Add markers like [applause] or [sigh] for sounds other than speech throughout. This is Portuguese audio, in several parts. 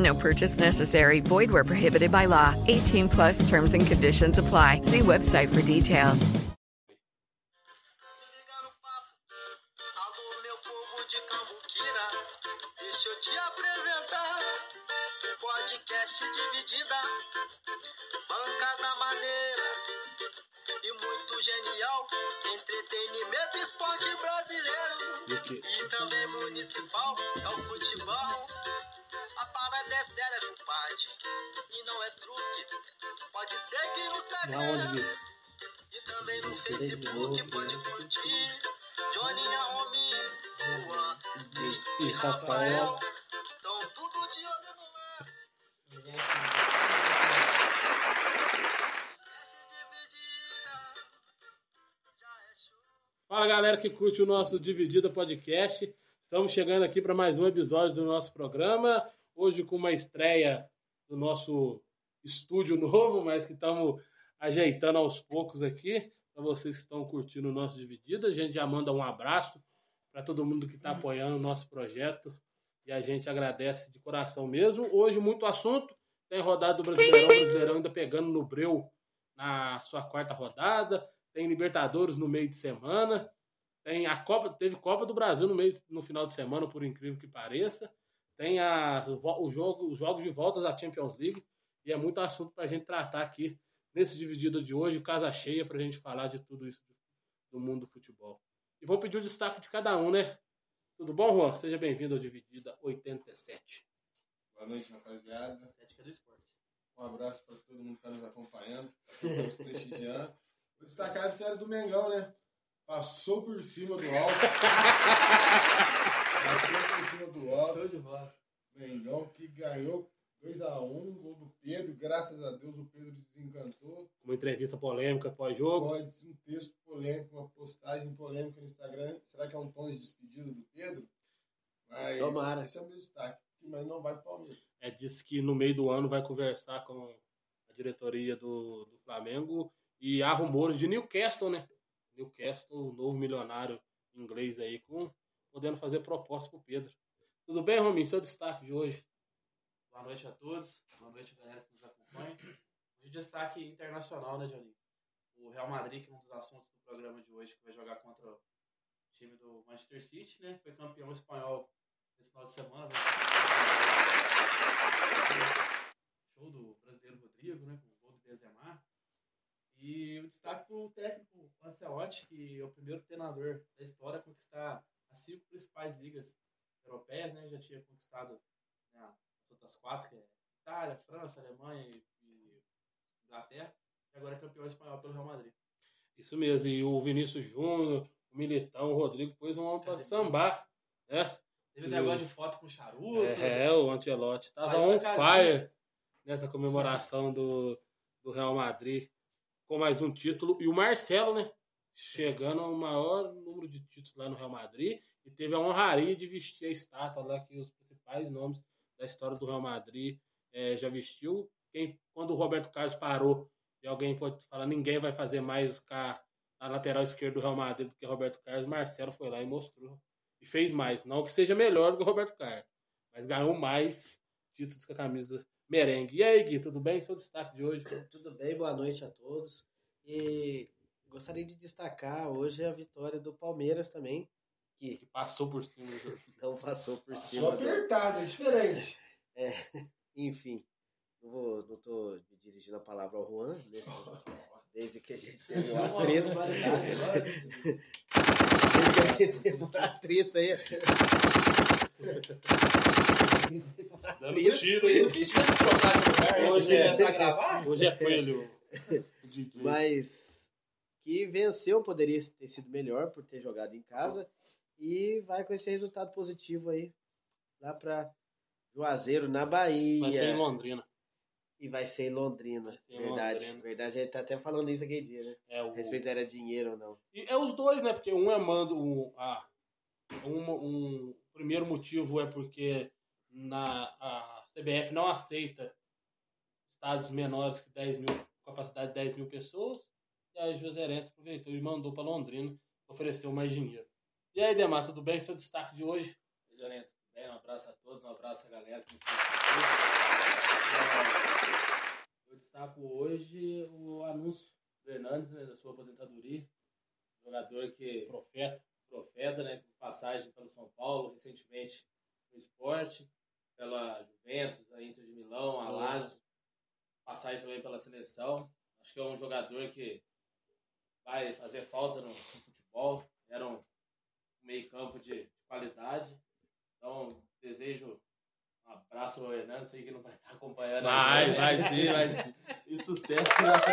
No purchase necessary. Void where prohibited by law. 18 plus terms and conditions apply. See website for details. Podcast Dividida, bancada maneira genial, entretenimento e esporte brasileiro. E também municipal, é o futebol. A parada é séria, compadre, e não é truque, pode seguir no Instagram. E também no Facebook pode curtir. Johnny Naomi, Juan e, e Rafael. Fala galera que curte o nosso Dividida Podcast. Estamos chegando aqui para mais um episódio do nosso programa. Hoje com uma estreia do nosso estúdio [laughs] novo, mas que estamos ajeitando aos poucos aqui. Para vocês que estão curtindo o nosso Dividida, a gente já manda um abraço para todo mundo que está apoiando o nosso projeto e a gente agradece de coração mesmo. Hoje muito assunto, tem rodada do Brasileirão, o Brasileirão ainda pegando no breu na sua quarta rodada, tem Libertadores no meio de semana, tem a Copa, teve Copa do Brasil no meio no final de semana, por incrível que pareça. Tem a, o jogo, os jogos de volta da Champions League e é muito assunto para a gente tratar aqui nesse dividido de hoje, casa cheia para a gente falar de tudo isso do mundo do futebol. E vou pedir o destaque de cada um, né? Tudo bom, Juan? Seja bem-vindo ao Dividida 87. Boa noite, rapaziada. Um abraço para todo mundo que está nos acompanhando, [laughs] nos prestigiando. Vou destacar a vitória do Mengão, né? Passou por cima do Alto. [laughs] Passou por cima do Alto. Mengão que ganhou 2x1, gol do Pedro. Graças a Deus o Pedro desencantou. Uma entrevista polêmica pós-jogo. Pode um texto polêmico, uma postagem polêmica no Instagram. Será que é um tom de despedida do Pedro? Mas Tomara. esse é o meu destaque. Mas não vai pro Palmeiras. É, disse que no meio do ano vai conversar com a diretoria do, do Flamengo e há rumores de Newcastle, né? Newcastle, o novo milionário inglês aí, com, podendo fazer proposta pro Pedro. Tudo bem, Rominho? Seu destaque de hoje. Boa noite a todos. Boa noite, galera que nos acompanha. Hoje destaque internacional, né, Johnny? O Real Madrid, que é um dos assuntos do programa de hoje, que vai jogar contra o time do Manchester City, né? Foi campeão espanhol nesse final de semana. Show do brasileiro Rodrigo, né? Com o gol do Benzema. E o destaque para o técnico Ancelotti, que é o primeiro treinador da história a conquistar as cinco principais ligas europeias, né? Já tinha conquistado né, as outras quatro, que é Itália, França, Alemanha e, e Inglaterra. E agora é campeão espanhol pelo Real Madrid. Isso mesmo. E o Vinícius Júnior, o Militão, o Rodrigo pôs um homem sambar, né? Teve Sim. negócio de foto com charuto. É, o Ancelotti tava Saiu on fire nessa comemoração do, do Real Madrid com mais um título. E o Marcelo, né? Chegando ao maior número de títulos lá no Real Madrid e teve a honraria de vestir a estátua lá que os principais nomes da história do Real Madrid eh, já vestiu. Quem, quando o Roberto Carlos parou e alguém pode falar ninguém vai fazer mais a, a lateral esquerda do Real Madrid do que Roberto Carlos, Marcelo foi lá e mostrou e fez mais. Não que seja melhor do que o Roberto Carlos, mas ganhou mais títulos com a camisa merengue. E aí, Gui, tudo bem? Seu destaque de hoje? Tudo bem, boa noite a todos. E gostaria de destacar hoje a vitória do Palmeiras também, que Que passou por cima do... não passou por Passou cima do... apertado, é diferente. [laughs] Enfim, não, vou, não tô me dirigindo a palavra ao Juan nesse, Desde que a gente teve um atrito. Desde que a gente teve um atrito aí. [laughs] Dando tiro antes Hoje é, [laughs] hoje é coelho. [laughs] Mas que venceu, poderia ter sido melhor por ter jogado em casa. E vai com esse resultado positivo aí. Lá pra Juazeiro, na Bahia. Vai ser em Londrina. E vai ser em Londrina. ser em verdade. Londrina. Verdade, a gente tá até falando isso aquele dia, né? É o... A respeito era dinheiro ou não. E é os dois, né? Porque um é mando. Um, ah, um, um, o primeiro motivo é porque na, a CBF não aceita estados menores que 10 mil, capacidade de 10 mil pessoas. E a Joserense aproveitou e mandou para Londrina, ofereceu mais dinheiro. E aí, Demar, tudo bem? Seu destaque de hoje? Jorento, bem, um abraço a todos, um abraço a galera que nos assistiu. Eu destaco hoje o anúncio do Hernandes, né, da sua aposentadoria. Jogador que. Profeta. Profeta, né? Com passagem pelo São Paulo, recentemente no esporte, pela Juventus, a Inter de Milão, a Lazio, passagem também pela seleção. Acho que é um jogador que vai fazer falta no, futebol. Era um meio-campo de, de qualidade. Então, desejo um abraço ao Hernandes, sei que não vai estar acompanhando. a Vai, gente. vai sim, vai sim. E sucesso nessa.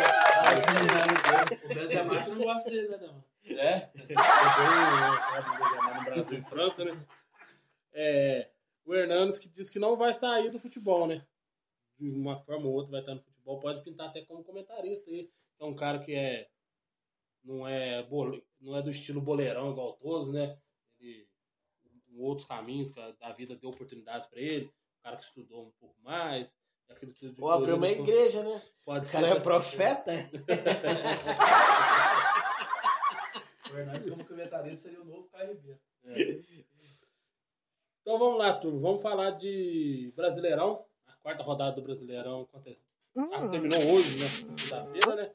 O Benzema que não gosta dele, né, não? É? no Brasil e França, né? É, o Hernandes que diz que não vai sair do futebol, né? De uma forma ou outra vai estar no futebol, pode pintar até como comentarista aí. É um cara que é não é bole, não é do estilo boleirão igual todos, né? Ele em outros caminhos que a da vida deu oportunidades para ele, um cara que estudou um pouco mais, aquele tipo de Ou abriu uma coisa, igreja, né? Pode O cara ser. é profeta? [laughs] O Hernandes, como comentarista, seria o novo Caio Ribeiro. Então vamos lá, turma. Vamos falar de Brasileirão. A quarta rodada do Brasileirão acontece. Ah, terminou hoje, né? Segunda-feira, né?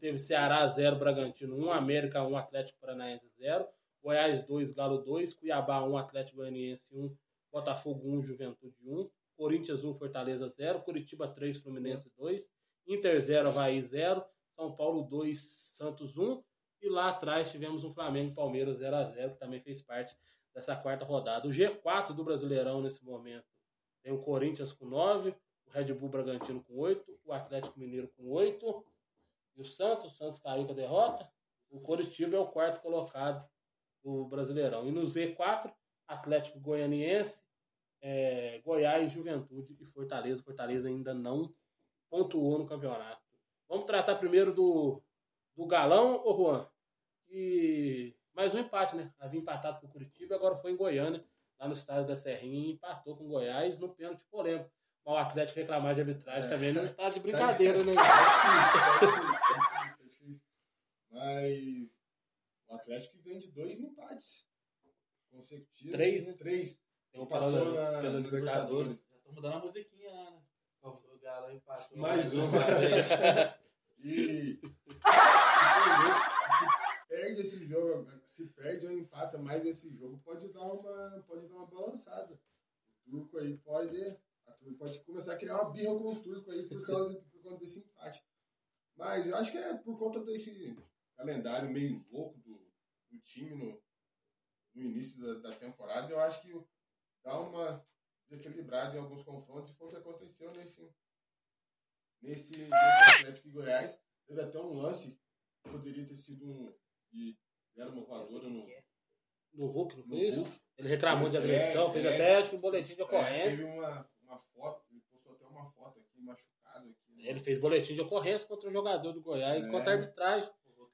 Teve Ceará 0, Bragantino 1, América 1, Atlético Paranaense 0, Goiás 2, Galo 2, Cuiabá 1, Atlético Goianiense 1, Botafogo 1, Juventude 1, Corinthians 1, Fortaleza 0, Curitiba 3, Fluminense 2, Inter 0, Havaí 0, São Paulo 2, Santos 1. E lá atrás tivemos um Flamengo Palmeiras 0 a 0 que também fez parte dessa quarta rodada. O G4 do Brasileirão nesse momento tem o Corinthians com 9, o Red Bull Bragantino com 8, o Atlético Mineiro com 8 e o Santos. O Santos caiu com a derrota. O Coritiba é o quarto colocado do Brasileirão. E no Z4, Atlético Goianiense, é, Goiás, Juventude e Fortaleza. Fortaleza ainda não pontuou no campeonato. Vamos tratar primeiro do, do Galão, ô Juan. E mais um empate, né? Havia empatado com o Curitiba, agora foi em Goiânia, lá no estádio da Serrinha, e empatou com o Goiás no pênalti polêmico. Mas o Atlético reclamar de arbitragem também não tá de brincadeira, né? Tá difícil, tá difícil, tá difícil, tá difícil. Mas o Atlético vem de dois empates consecutivos. Três, né? Três. Tem um Empatou na, pela Libertadores. Já tô mudando a musiquinha lá, né? O Galo empatou. Mais [laughs] uma vez. [laughs] E se, perder, se perde esse jogo, se perde ou empata mais esse jogo, pode dar uma, pode dar uma balançada. O turco aí pode, a turco pode começar a criar uma birra com o turco aí por causa [laughs] por conta desse empate. Mas eu acho que é por conta desse calendário meio louco do, do time no, no início da, da temporada, eu acho que dá uma desequilibrada em alguns confrontos e foi o que aconteceu nesse, nesse, nesse Atlético de Goiás. Teve até um lance que poderia ter sido um. E era uma voadora no. No Hulk, não No foi isso? Hulk. Ele reclamou de É, agressão, fez é. até acho que um boletim de É, ocorrência. teve uma, uma foto, ele postou até uma foto aqui, machucado aqui. né? Ele fez boletim de ocorrência contra o jogador do Goiás, É. contra a arbitragem,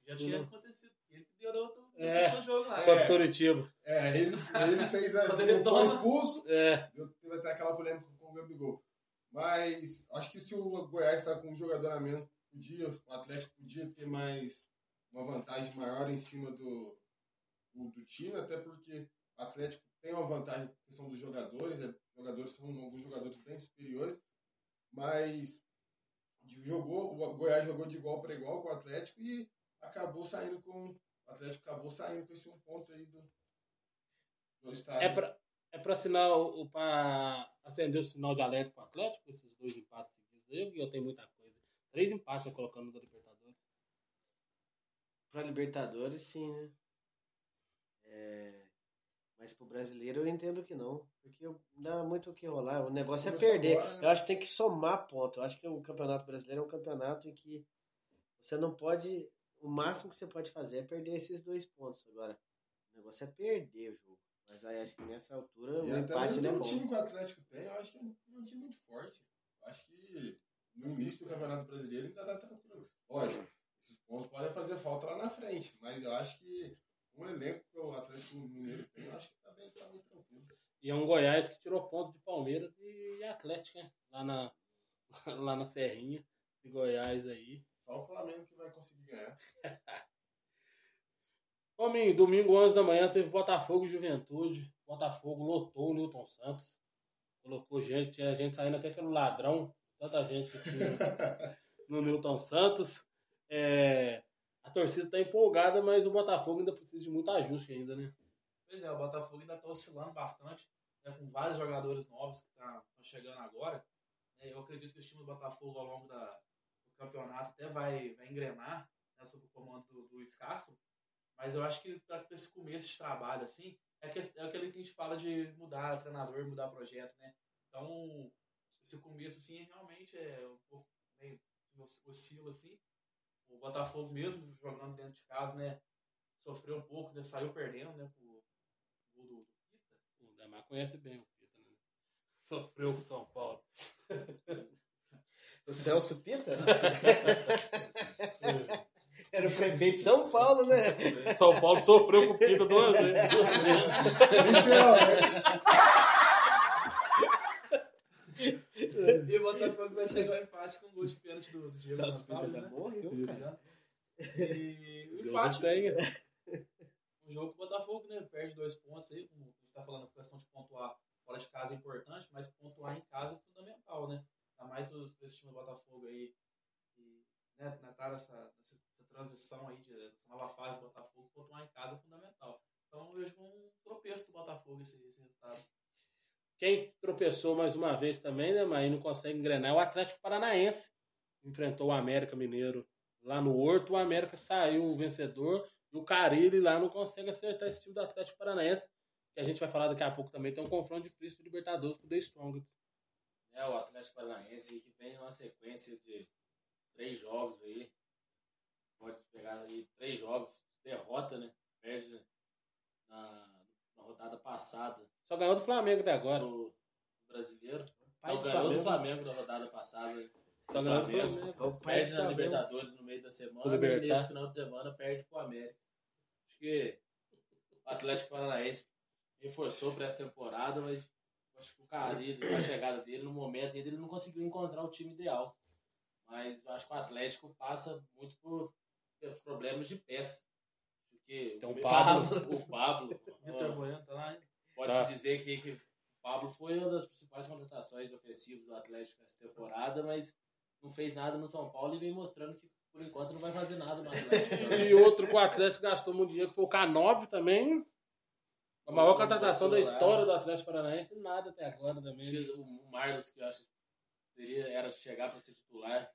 Já tinha acontecido. Ele que deu outro, É. outro jogo lá. contra o Curitiba. É, ele, ele fez a. [laughs] Quando ele foi toma- expulso, É, deu- teve até aquela polêmica com o Gabigol. Mas acho que se o Goiás está com um jogador a menos, podia, o Atlético podia ter mais uma vantagem maior em cima do, do, time, até porque o Atlético tem uma vantagem na questão dos jogadores, né? Jogadores são alguns jogadores bem superiores, mas jogou, o Goiás jogou de igual para igual com o Atlético e acabou saindo com. O Atlético acabou saindo com esse um ponto aí do, do estádio. é pra, é pra sinal, o- pra acender o sinal de alerta pro Atlético, esses dois empates seguidos aí, e eu tenho muita coisa. Três empates eu colocando da Libertadores. Pra Libertadores, sim, né? É, Mas pro brasileiro eu entendo que não. Porque não dá muito o que rolar. O negócio é Começou perder. agora, né? Eu acho que tem que somar ponto. Eu acho que o campeonato brasileiro é um campeonato em que você não pode. O máximo que você pode fazer é perder esses dois pontos. Agora, o negócio é perder o jogo. Mas aí acho que nessa altura E o empate não é o bom. time que o Atlético tem, eu acho que é um, é um time muito forte. Eu acho que no início do Campeonato Brasileiro ainda tá tranquilo. Lógico, esses pontos podem fazer falta lá na frente, mas eu acho que um elenco que o Atlético Mineiro tem, eu acho que tá bem, tá bem tranquilo. E é um Goiás que tirou ponto de Palmeiras e Atlético, né? Lá na, [laughs] lá na Serrinha de Goiás aí. Só o Flamengo que vai conseguir ganhar. [laughs] Homem, domingo 11 da manhã teve Botafogo e Juventude. Botafogo lotou o Newton Santos. Colocou gente, tinha gente saindo até pelo ladrão. Tanta gente que tinha [laughs] no Newton Santos. É, a torcida tá empolgada, mas o Botafogo ainda precisa de muito ajuste ainda, né? Pois é, o Botafogo ainda está oscilando bastante, né, com vários jogadores novos que estão chegando agora. né, eu acredito que o time do Botafogo ao longo da, do campeonato até vai, vai engrenar né, sob o comando do, do Luiz Castro. Mas eu acho que para esse começo de trabalho, assim, é, que, é aquele que a gente fala de mudar treinador, mudar projeto, né? Então, esse começo, assim, realmente é um pouco meio oscila, assim. O Botafogo mesmo, jogando dentro de casa, né? Sofreu um pouco, né? Saiu perdendo, né? Pro gol do, do Pita. O Damar conhece bem o Pita, né? [laughs] Sofreu com o São Paulo. [laughs] O Celso Pita? [laughs] Era o prefeito de São Paulo, né? São Paulo sofreu com o Pita duas vezes. Literalmente. E o Botafogo vai chegar ao empate com um gol de pênalti do, Diego Celso Gonçalves, já né? morreu, cara. E o empate, o tenha. um jogo que o Botafogo, né? Perde dois pontos aí, como a gente tá falando, a questão de pontuar fora de casa é importante, mas pontuar em casa é fundamental, né? Ainda mais o- esse time do Botafogo aí, que né, né, tá nessa, nessa, nessa transição aí, de, nova fase do Botafogo, pontuar em casa é fundamental. Então eu vejo como um tropeço do Botafogo esse, esse resultado. Quem tropeçou mais uma vez também, né, mas não consegue engrenar, é o Atlético Paranaense. Enfrentou o América Mineiro lá no Horto, o América saiu vencedor e o Carilli lá não consegue acertar esse time do Atlético Paranaense. Que a gente vai falar daqui a pouco também, tem um confronto difícil do Libertadores com o The Strongest. É, o Atlético Paranaense que vem numa sequência de três jogos aí. Pode pegar aí três jogos, derrota, né? Perde na, na rodada passada Só ganhou do Flamengo até agora. do brasileiro. Pai Não, do ganhou do Flamengo. Na rodada passada. Só ganhou do Flamengo. É o pai Perde na. Libertadores no meio da O semana e nesse final de semana perde pro América. Acho que o Atlético Paranaense reforçou para essa temporada, mas acho que o Carilho, a chegada dele, no momento ainda, ele não conseguiu encontrar o time ideal. Mas eu acho que o Atlético passa muito por problemas de peça. Porque Tem o o Pablo. o Pablo [laughs] Vitor Bueno tá lá, hein? Pode-se Tá. dizer que, que o Pablo foi uma das principais contratações ofensivas do Atlético essa temporada, mas não fez nada no São Paulo e vem mostrando que, por enquanto, não vai fazer nada no Atlético. [laughs] E outro que o Atlético gastou muito dinheiro, que foi o Canóbio também. A maior contratação da história do Atlético Paranaense, nada até agora também. O Marlos, que eu acho que teria, era chegar para ser titular,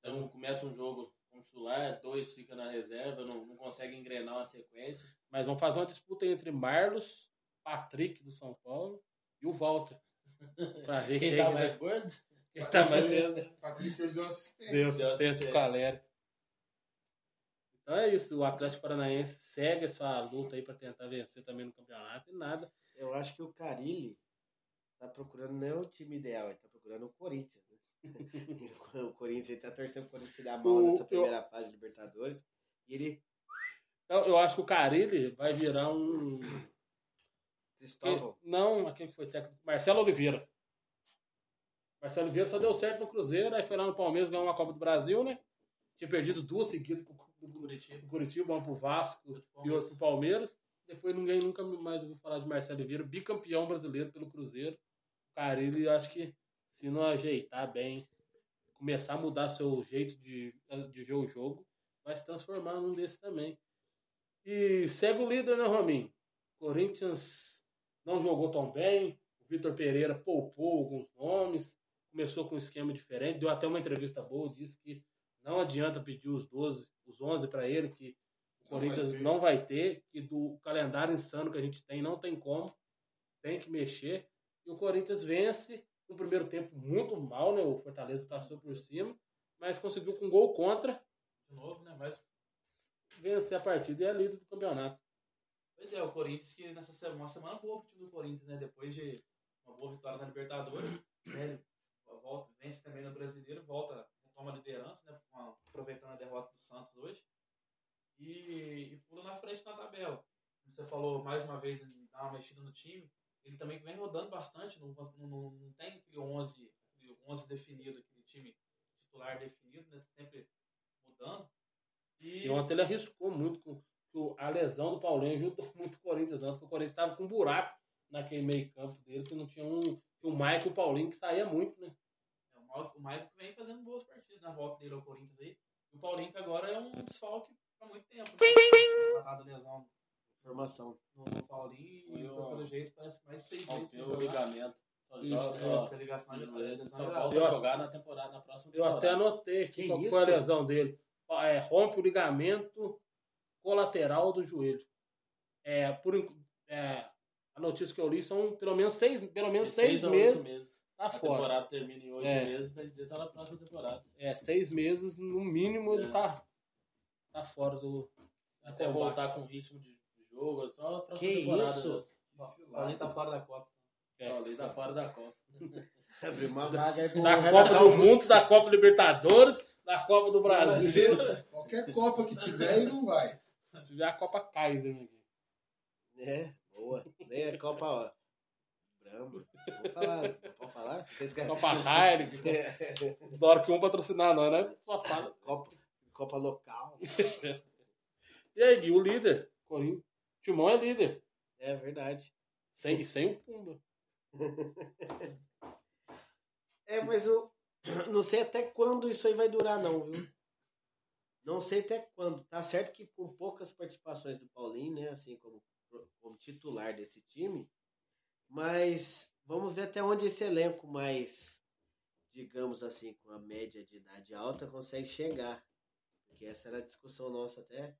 então começa um jogo como titular, dois fica na reserva, não, não consegue engrenar uma sequência. Mas vamos fazer uma disputa entre Marlos, Patrick do São Paulo e o Walter. [laughs] Pra ver Quem quem, tá que- mais gordo? quem tá mais lento. Patrick hoje deu assistência. Deu assistência pro Caleri. Então é isso, o Atlético Paranaense segue essa luta aí pra tentar vencer também no campeonato e nada. Eu acho que o Carilli tá procurando não é o time ideal, ele tá procurando o Corinthians, né? [laughs] o Corinthians, ele tá torcendo pro Corinthians se dar mal O- nessa eu- primeira fase de Libertadores. E ele, Então, eu acho que o Carilli vai virar um. Cristóvão, Não, aquele que foi técnico. Marcelo Oliveira. Marcelo Oliveira só deu certo no Cruzeiro, aí foi lá no Palmeiras, ganhou uma Copa do Brasil, né? Tinha perdido duas seguidas pro, pro, Curitiba. pro Curitiba, uma pro Vasco e outra pro Palmeiras. Depois ninguém nunca mais ouviu falar de Marcelo Oliveira, bicampeão brasileiro pelo Cruzeiro. O Carilli, eu acho que se não ajeitar bem, começar a mudar seu jeito de, de ver o jogo, vai se transformar num desses também. E segue o líder, né, Rominho? Corinthians não jogou tão bem. O Vitor Pereira poupou alguns nomes. Começou com um esquema diferente. Deu até uma entrevista boa. Disse que não adianta pedir os 12, os 11 para ele, que Corinthians vai ter. não vai ter, e do calendário insano que a gente tem, não tem como. Tem que mexer. E o Corinthians vence no primeiro tempo muito mal, né? O Fortaleza passou por cima, mas conseguiu com gol contra De novo, né? Mas, vencer a partida e é líder do campeonato. É, o Corinthians que nessa semana, uma semana boa pro time do Corinthians, né? Depois de uma boa vitória na Libertadores, né? Ele volta, vence também no Brasileiro, volta, retoma a liderança, né? com a- Aproveitando a derrota do Santos hoje. E, e pula na frente na tabela. Como Você falou mais uma vez em dar uma mexida no time. Ele também vem rodando bastante, não, não, não, tem aquele 11, aquele 11 definido, aquele time titular definido, né? Sempre mudando. E, E ontem ele arriscou muito com a lesão do Paulinho, ajudou [laughs] muito o Corinthians, ontem, porque o Corinthians estava com um buraco naquele meio campo dele, que não tinha um. que o Maicon e o Paulinho que saía muito, né? É, o Maicon, que vem fazendo boas partidas na volta dele ao Corinthians aí. E o Paulinho que agora é um desfalque há muito tempo. Né? Tratado lesão Formação. no, no Paulinho e o- pelo jeito parece que mais seis meses. o ligamento. Só, Isso, É, só, essa ligação de lesão só grave. volta Eu- jogar na temporada, na próxima Eu temporada. até anotei aqui Que qual foi a lesão dele. É, rompe o ligamento colateral do joelho. É, por, é, a notícia que eu li são pelo menos seis, pelo menos De seis, meses. meses. Tá a fora. temporada termina em oito É. meses, vai dizer só na próxima temporada. É, seis meses, no mínimo, ele É. tá, tá fora do. Até combate. voltar com ritmo de jogo, só a próxima Que temporada. isso? O Paulinho tá cilada. fora da Copa. É. Ali tá fora da Copa. [laughs] Abriu uma vaga aí pro Da Copa do. Mundo, da Copa Libertadores, da Copa do Brasil. Qualquer Copa que tiver, ele não vai. Se tiver a Copa Kaiser, né? É, boa. Nem a Copa, ó. Brahma. Vou falar. Não pode falar? Cara- Copa Heineken. Da hora que um patrocinar nós, né? Só fala. Copa, Copa local. [laughs] E aí, Gui, o líder, Corinthians. Timão é líder. É verdade. Sem, sem o Pumba. [laughs] É, mas eu não sei até quando isso aí vai durar, não, viu? Não sei até quando. Tá certo que com poucas participações do Paulinho, né? Assim, como, como titular desse time. Mas vamos ver até onde esse elenco mais, digamos assim, com a média de idade alta, consegue chegar. Porque essa era a discussão nossa até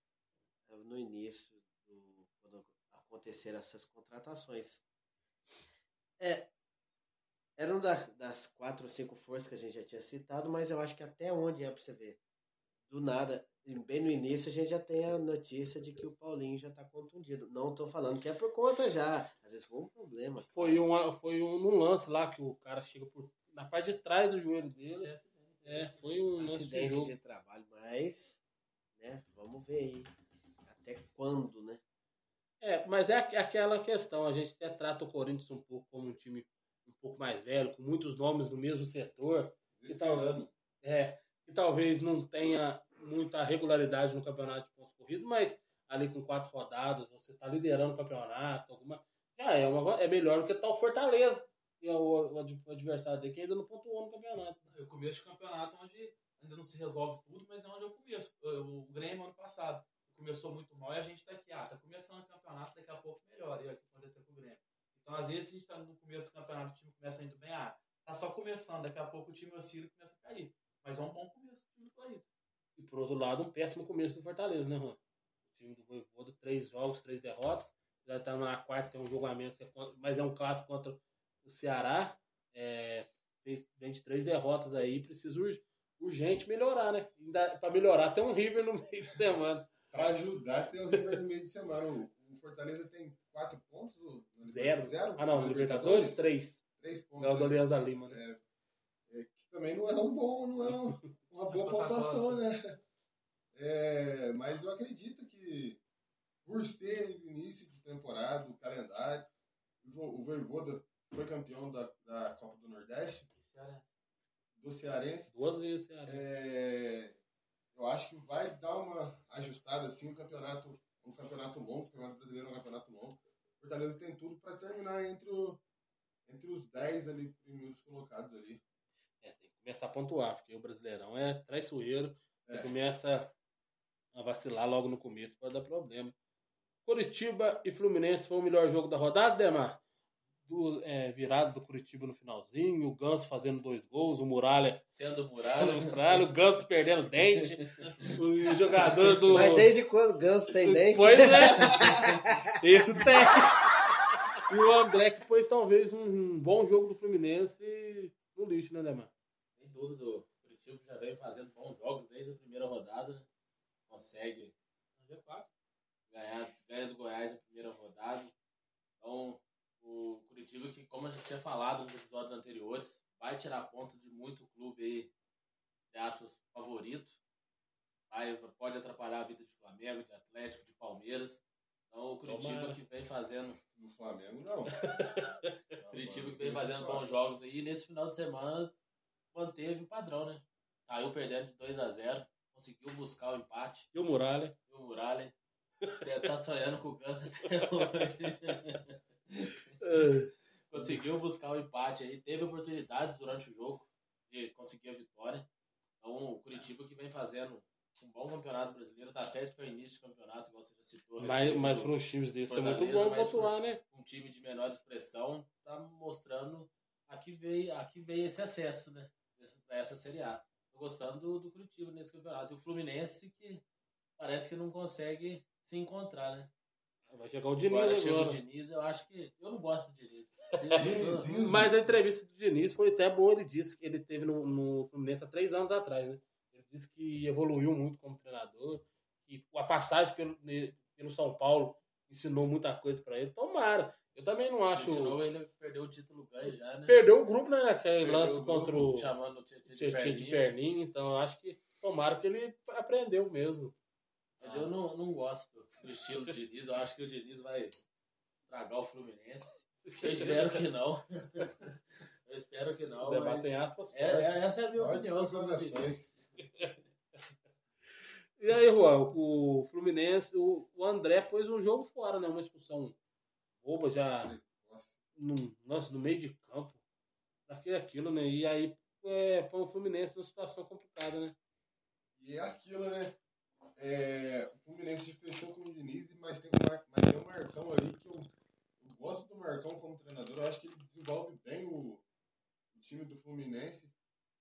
no início, do, quando aconteceram essas contratações. É, eram da, das quatro ou cinco forças que a gente já tinha citado, mas eu acho que até onde é para você ver. Do nada, bem no início, a gente já tem a notícia de que o Paulinho já está contundido. Não estou falando que é por conta já. Às vezes foi um problema. Foi, um, foi um, num lance lá que o cara chega por, na parte de trás do joelho dele. É acidente. É, foi um lance de acidente jogo. de trabalho, mas, né, vamos ver aí. Até quando, né? É, mas é aqu- aquela questão. A gente até trata o Corinthians um pouco como um time um pouco mais velho, com muitos nomes no mesmo setor. Que talvez, é, que talvez não tenha muita regularidade no campeonato de pontos corridos, mas ali com quatro rodadas, você está liderando o campeonato, alguma. Já é, uma, é melhor do que tal Fortaleza. E é o, o ad- o adversário dele que ainda não pontuou no campeonato. Eu começo de campeonato onde ainda não se resolve tudo, mas é onde eu começo. O Grêmio ano passado começou muito mal e a gente tá aqui, ah, tá começando o campeonato, daqui a pouco melhora. E olha o que aconteceu com o Grêmio. Então, às vezes, a gente tá no começo do campeonato, o time começa muito bem, ah, tá só começando, daqui a pouco o time oscila e começa a cair. Mas é um bom começo do time do Corinthians. E por outro lado, um péssimo começo do Fortaleza, né, Juan? O time do Voivoda, três jogos, três derrotas. Já tá na quarta, tem um que é mas é um clássico contra o Ceará. É, vem de três derrotas aí, precisa ur- urgente melhorar, né? Pra melhorar, tem um River no meio da semana. [laughs] Pra ajudar, tem o River no meio de semana. O, Fortaleza tem quatro pontos? Zero. Zero? Ah, não, Libertadores, três. Três É pontos. o do né? Alianza Lima, né? É, é, que também não é um bom, não é um- uma boa pontuação, né? É, mas eu acredito que por ser início de temporada, o calendário, o Vo- o Voivoda foi campeão da, da Copa do Nordeste, era do Cearense. Duas vezes Ceará. É, eu acho que vai dar uma ajustada assim, o campeonato, um campeonato longo, o campeonato brasileiro é um campeonato longo. Fortaleza tem tudo para terminar entre, o, entre os 10 ali, primeiros colocados ali. Começar a pontuar, porque o Brasileirão é traiçoeiro. Você É. começa a vacilar logo no começo, pode dar problema. Curitiba e Fluminense foi o melhor jogo da rodada, Demar? do, é, virada do Curitiba no finalzinho, o Ganso fazendo dois gols, o Muralha Sendo [laughs] muralha. sendo Muralha, o Ganso perdendo dente, o jogador do. Mas desde quando o Ganso tem dente? Pois é. [laughs] Esse tem. E o André que pôs talvez um, um bom jogo do Fluminense no lixo, né, Neymar? Sem dúvida, o Curitiba já vem fazendo bons jogos desde a primeira rodada. né? Consegue ganhar, ganha do Goiás na primeira rodada. Então, o Curitiba, que como a gente tinha falado nos episódios anteriores, vai tirar ponto de muito clube aí, de aspas, favorito. Vai, pode atrapalhar a vida de Flamengo, de Atlético, de Palmeiras. Então, o Curitiba Tomara. que vem fazendo No Flamengo, não. [laughs] Curitiba que vem fazendo bons jogos aí. E nesse final de semana manteve o padrão, né? Saiu perdendo de 2 a 0 conseguiu buscar o empate. E o Muralha? E o Muralha tá sonhando com o Ganso até [laughs] hoje. conseguiu buscar o empate aí. Teve oportunidades durante o jogo de conseguir a vitória. Então, o Curitiba que vem fazendo um bom campeonato brasileiro. Tá certo que é o início do campeonato, igual você já citou. a Mas, mas para uns times desses é muito bom pontuar, né? Um time de menor expressão tá mostrando aqui veio, aqui veio esse acesso, né? Para essa Série A. Tô gostando do, do Curitiba nesse campeonato. E o Fluminense que parece que não consegue se encontrar, né? Vai chegar o Diniz Agora chega o. Diniz, eu acho que. Eu não gosto do [laughs] Diniz. Mas a entrevista do Diniz foi até boa. Ele disse que ele teve no, no Fluminense há três anos atrás, né? Ele disse que evoluiu muito como treinador, que a passagem pelo, pelo São Paulo ensinou muita coisa pra ele. Tomara. Eu também não acho. Ensinou ele a perder o título ganho já, né? Perdeu o grupo, né? Perdeu lance o contra o chamando o Tietchan de perninha. Então eu acho que tomara que ele aprendeu mesmo. Mas eu não, não gosto do, estilo do Diniz. Eu acho que o Diniz vai estragar o Fluminense. [laughs] Eu espero que não. Eu espero que não. Debate tem aspas É, é- essa é a minha Fortes opinião. sobre o Diniz. E aí, Juan, o Fluminense, o, o André pôs um jogo fora, né? Uma expulsão boba já no, nossa, no meio de campo. Aquilo, aquilo, né? E aí é, põe o Fluminense numa situação complicada, né? E é aquilo, né? É, o Fluminense fechou com o Diniz, mas tem, mas tem o Marcão ali que eu, eu gosto do Marcão como treinador. Eu acho que ele desenvolve bem o, o time do Fluminense,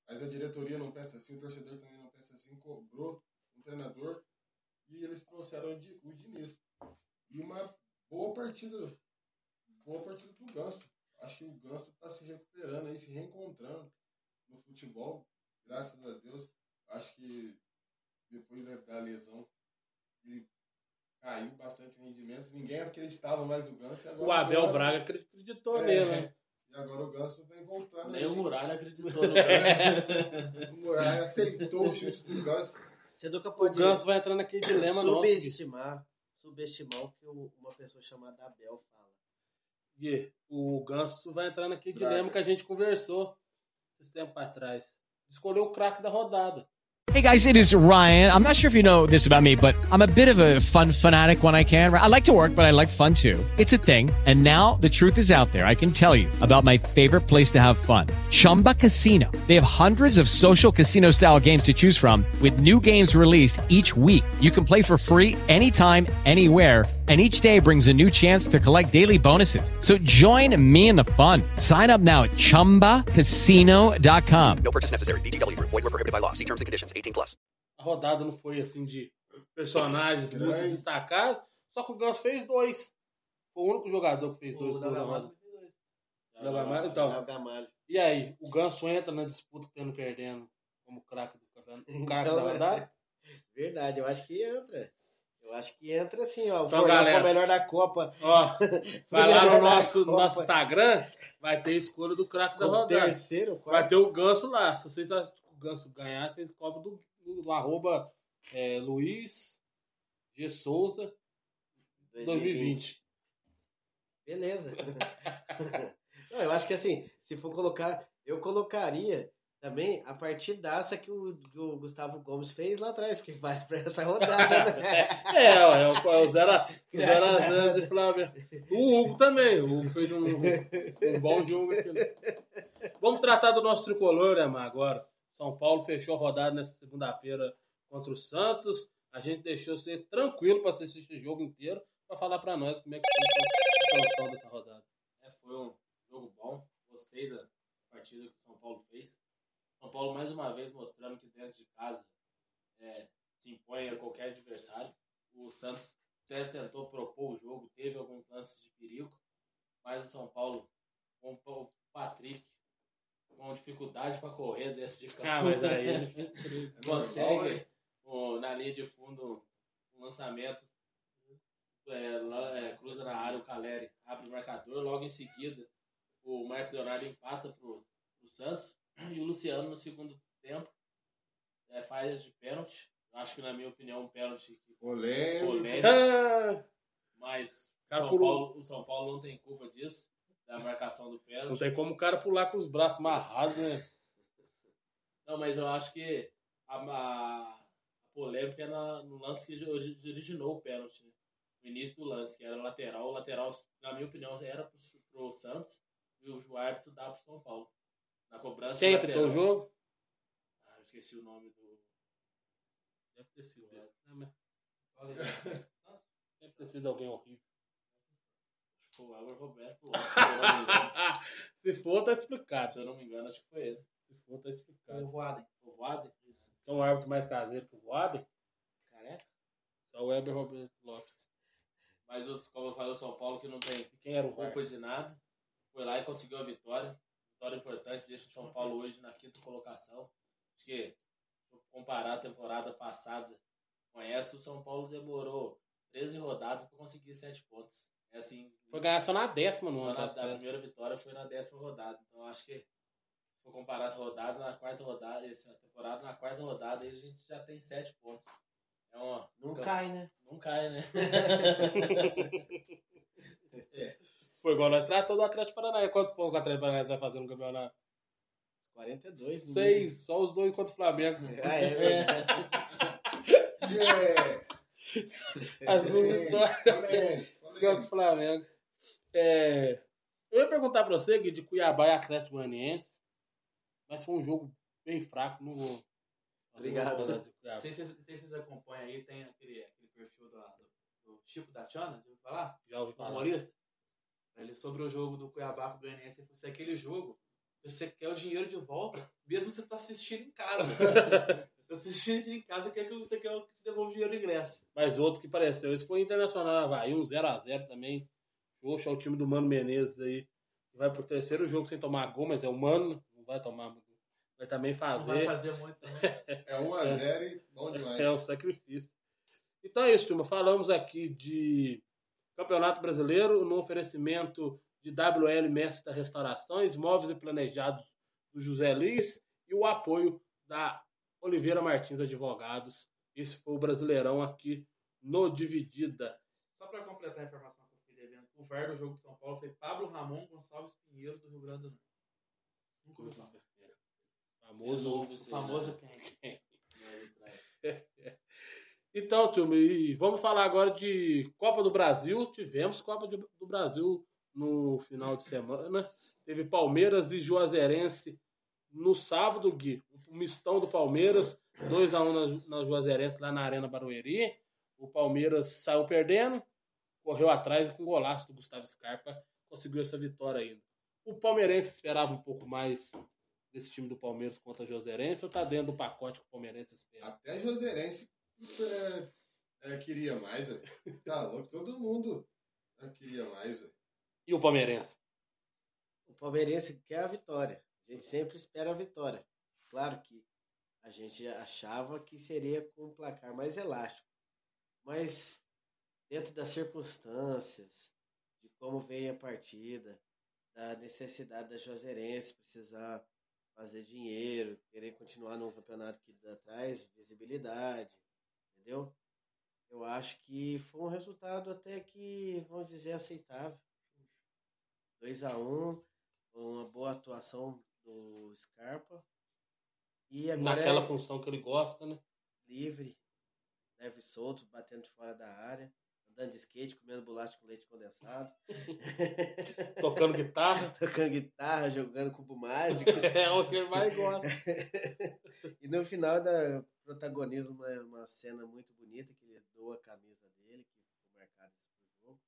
mas a diretoria não pensa assim, o torcedor também não pensa assim. Cobrou um treinador e eles trouxeram o Diniz. E uma boa partida, boa partida do Ganso. Acho que o Ganso está se recuperando aí, se reencontrando no futebol, graças a Deus. Acho que depois da, lesão ele caiu bastante o rendimento. Ninguém acreditava mais no Ganso. e agora O Abel Ganso- Braga acreditou É, nele, né? E agora o Ganso vem voltando. Nem aí. o Muralha acreditou no [laughs] Ganso. o Muralha aceitou o chute do Ganso. Você nunca O pode Ganso vai entrar naquele dilema nosso. Gui. subestimar, subestimar o que o- uma pessoa chamada Abel fala. Gui, o Ganso vai entrar naquele Braga. dilema que a gente conversou esse tempo atrás. Escolheu o craque da rodada. Hey guys, it is Ryan. I'm not sure if you know this about me, but I'm a bit of a fun fanatic when I can. I like to work, but I like fun too. It's a thing. And now the truth is out there. I can tell you about my favorite place to have fun Chumba Casino. They have hundreds of social casino style games to choose from, with new games released each week. You can play for free anytime, anywhere. And each day brings a new chance to collect daily bonuses. So join me in the fun. Sign up now at chumbacasino.com. No purchase necessary. VGW Group. Void were prohibited by law. See terms and conditions. 18 plus. A rodada não foi assim de personagens muito destacados, só que o Ganso fez dois. Foi o único jogador que fez dois O gols na rodada. Então, e aí? O Ganso entra na disputa tendo perdendo como craque do campeonato, o [laughs] craque Então, da rodada? Verdade, eu acho que entra. Eu acho que entra sim, ó. Então, galera. foi o melhor da Copa. Ó, vai lá no nosso, nosso Instagram, vai ter a escolha do craque da rodada. terceiro, quarto. Vai ter o Ganso lá. Se vocês acham que o Ganso ganhar, vocês cobram do, do, do arroba é, Luiz G. Souza 2020. Beleza. [laughs] Não, eu acho que assim, se for colocar, eu colocaria também a partidaça que o, que o Gustavo Gomes fez lá atrás, porque vale pra essa rodada, né? [laughs] É, é o 0x0 de Flávio. O Hugo também. O Hugo fez um, um bom jogo aqui. Vamos tratar do nosso tricolor, né, Mar, agora. São Paulo fechou a rodada nessa segunda-feira contra o Santos. A gente deixou ser tranquilo para assistir esse jogo inteiro para falar para nós como é que foi a sanção dessa rodada. É, foi um jogo bom. Gostei da partida que o São Paulo fez. São Paulo mais uma vez mostrando que dentro de casa é, se impõe a qualquer adversário. O Santos até tentou propor o jogo, teve alguns lances de perigo, mas o São Paulo, com o Patrick, com dificuldade para correr dentro de campo. Ah, mas aí ele perigo. [laughs] consegue o- na linha de fundo um lançamento, é, é, cruza na área o Caleri, abre o marcador, logo em seguida o Marcos Leonardo empata pro, pro Santos e o Luciano no segundo tempo é, faz de pênalti. Eu acho que na minha opinião um pênalti que Polêmico. polêmico, Ah, mas o Cara, São, Paulo, o São Paulo não tem culpa disso, da marcação do pênalti. não tem como o cara pular com os braços amarrados, né? Não, mas eu acho que a, a- polêmica é na- no lance que ori- originou o pênalti, né? No início do lance, que era lateral. O lateral, na minha opinião, era pro, pro Santos e o árbitro dá pro São Paulo. Na cobrança Quem apitou o jogo? Ah, eu esqueci o nome do. Deve ter sido. Não, mas- Deve ter sido alguém horrível. Acho que foi o Álvaro Roberto Lopes, se. [laughs] Se for, tá explicado. Se eu não me engano, acho que foi ele. Se for, tá explicado. O Voaden. O Voaden? Então o árbitro mais caseiro que o Voaden, Careca? só o Weber Roberto Lopes. Mas, os, como eu falei, o São Paulo que não tem Quem era o culpa de nada. Foi lá e conseguiu a vitória. Vitória importante, deixa o São Paulo hoje na quinta colocação. Acho que, comparar a temporada passada com essa, o São Paulo demorou 13 rodadas para conseguir 7 pontos. É assim. Foi ganhar só na décima no ano na, a passado. primeira vitória foi na décima rodada. Então acho que se for comparar as rodadas, na quarta rodada, essa temporada, na quarta rodada, aí a gente já tem 7 pontos. É uma, Não cai, né? Não cai, né? [laughs] Foi igual nós tratou do Atlético Paranaense. Quanto pouco o Atlético Paranaense vai fazer no campeonato? 42. no Seis, só os dois contra o Flamengo. [laughs] Ah, é verdade. [laughs] As duas vitórias contra o Flamengo. É, eu ia perguntar pra você, Gui, de Cuiabá e Atlético Goianiense, mas foi um jogo bem fraco, não vou. Obrigado. não sei se não sei se vocês acompanham aí, tem aquele, aquele perfil do, do Chico da Tiana, já ouviu falar? Já ouvi falar. Humorista. Sobre o jogo do Cuiabá com o Goianiense, ele falou, se aquele jogo, você quer o dinheiro de volta, mesmo [laughs] você tá assistindo em casa. você assistindo em casa, quer que você quer que te devolva o dinheiro do ingresso. Mas outro que pareceu, esse foi Internacional Havaí, um 0x0 também. Xoxa é o time do Mano Menezes aí. Vai pro terceiro jogo sem tomar gol, mas é o Mano, não vai tomar muito. Vai também fazer. Não vai fazer muito também. [laughs] É 1x0 e bom demais. É um sacrifício. Então é isso, turma. Falamos aqui de Campeonato Brasileiro no oferecimento de WL Mestre da Restaurações, Móveis e Planejados do José Luiz e o apoio da Oliveira Martins Advogados. Esse foi o Brasileirão aqui no Dividida. Só para completar a informação que eu fiquei devendo, o VAR do jogo de São Paulo foi Pablo Ramon Gonçalves Pinheiro, do Rio Grande do Norte. Nunca ouvi falar. Famoso, De novo, O famoso né? quem? [laughs] Então, turma, e vamos falar agora de Copa do Brasil. Tivemos Copa do Brasil no final de semana. Teve Palmeiras e Juazeirense no sábado, Gui. O mistão do Palmeiras, 2x1 na, na Juazeirense lá na Arena Barueri. O Palmeiras saiu perdendo, correu atrás e com o golaço do Gustavo Scarpa conseguiu essa vitória ainda. O palmeirense esperava um pouco mais desse time do Palmeiras contra a Juazeirense ou tá dentro do pacote que o palmeirense espera? Até Joserense é, é, queria mais, velho. [laughs] Tá louco, todo mundo é, queria mais, velho. E o palmeirense? O palmeirense quer a vitória. A gente sempre espera a vitória. Claro que a gente achava que seria com um placar mais elástico. Mas dentro das circunstâncias, de como veio a partida, da necessidade da Juazeirense precisar fazer dinheiro, querer continuar num campeonato que dá traz visibilidade, entendeu? Eu acho que foi um resultado até que, vamos dizer, aceitável. 2 a 1 uma boa atuação do Scarpa. E agora Naquela é função que ele gosta, né? livre, leve e solto, batendo fora da área, andando de skate, comendo bolacha com leite condensado. [laughs] Tocando guitarra. [laughs] Tocando guitarra, jogando cubo mágico. [laughs] É o que ele mais gosta. e no final da protagoniza uma, uma cena muito bonita que ele doa a camisa dele, que ficou marcada pro jogo.